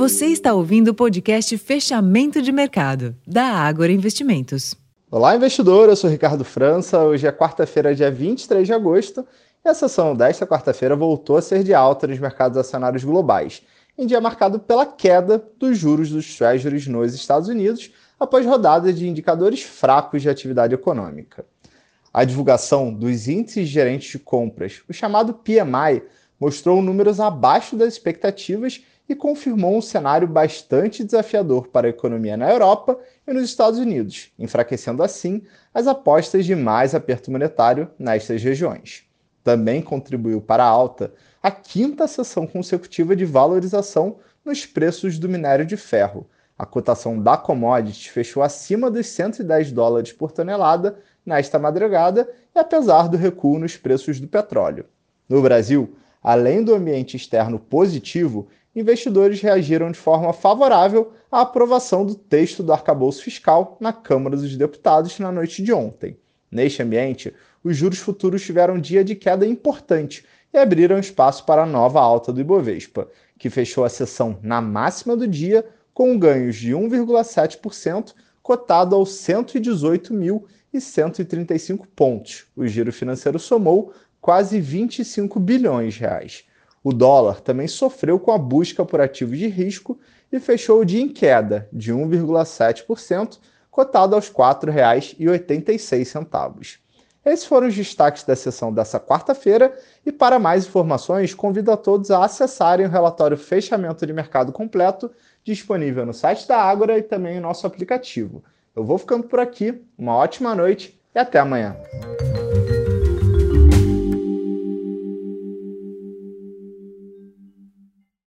Você está ouvindo o podcast Fechamento de Mercado, da Ágora Investimentos. Olá, investidor. Eu sou Ricardo França. Hoje é quarta-feira, dia 23 de agosto, e a sessão desta quarta-feira voltou a ser de alta nos mercados acionários globais, em dia marcado pela queda dos juros dos treasuries nos Estados Unidos, após rodada de indicadores fracos de atividade econômica. A divulgação dos índices gerentes de compras, o chamado PMI, mostrou números abaixo das expectativas e confirmou um cenário bastante desafiador para a economia na Europa e nos Estados Unidos, enfraquecendo assim as apostas de mais aperto monetário nestas regiões. Também contribuiu para a alta a quinta sessão consecutiva de valorização nos preços do minério de ferro. A cotação da commodity fechou acima dos 110 dólares por tonelada nesta madrugada e apesar do recuo nos preços do petróleo. No Brasil, além do ambiente externo positivo, investidores reagiram de forma favorável à aprovação do texto do arcabouço fiscal na Câmara dos Deputados na noite de ontem. Neste ambiente, os juros futuros tiveram um dia de queda importante e abriram espaço para a nova alta do Ibovespa, que fechou a sessão na máxima do dia com ganhos de 1,7%, cotado aos 118.135 pontos. O giro financeiro somou quase 25 bilhões de reais. O dólar também sofreu com a busca por ativos de risco e fechou o dia em queda de 1,7%, cotado aos R$ 4,86. Esses foram os destaques da sessão dessa quarta-feira e para mais informações, convido a todos a acessarem o relatório Fechamento de Mercado Completo, disponível no site da Ágora e também no nosso aplicativo. Eu vou ficando por aqui, uma ótima noite e até amanhã.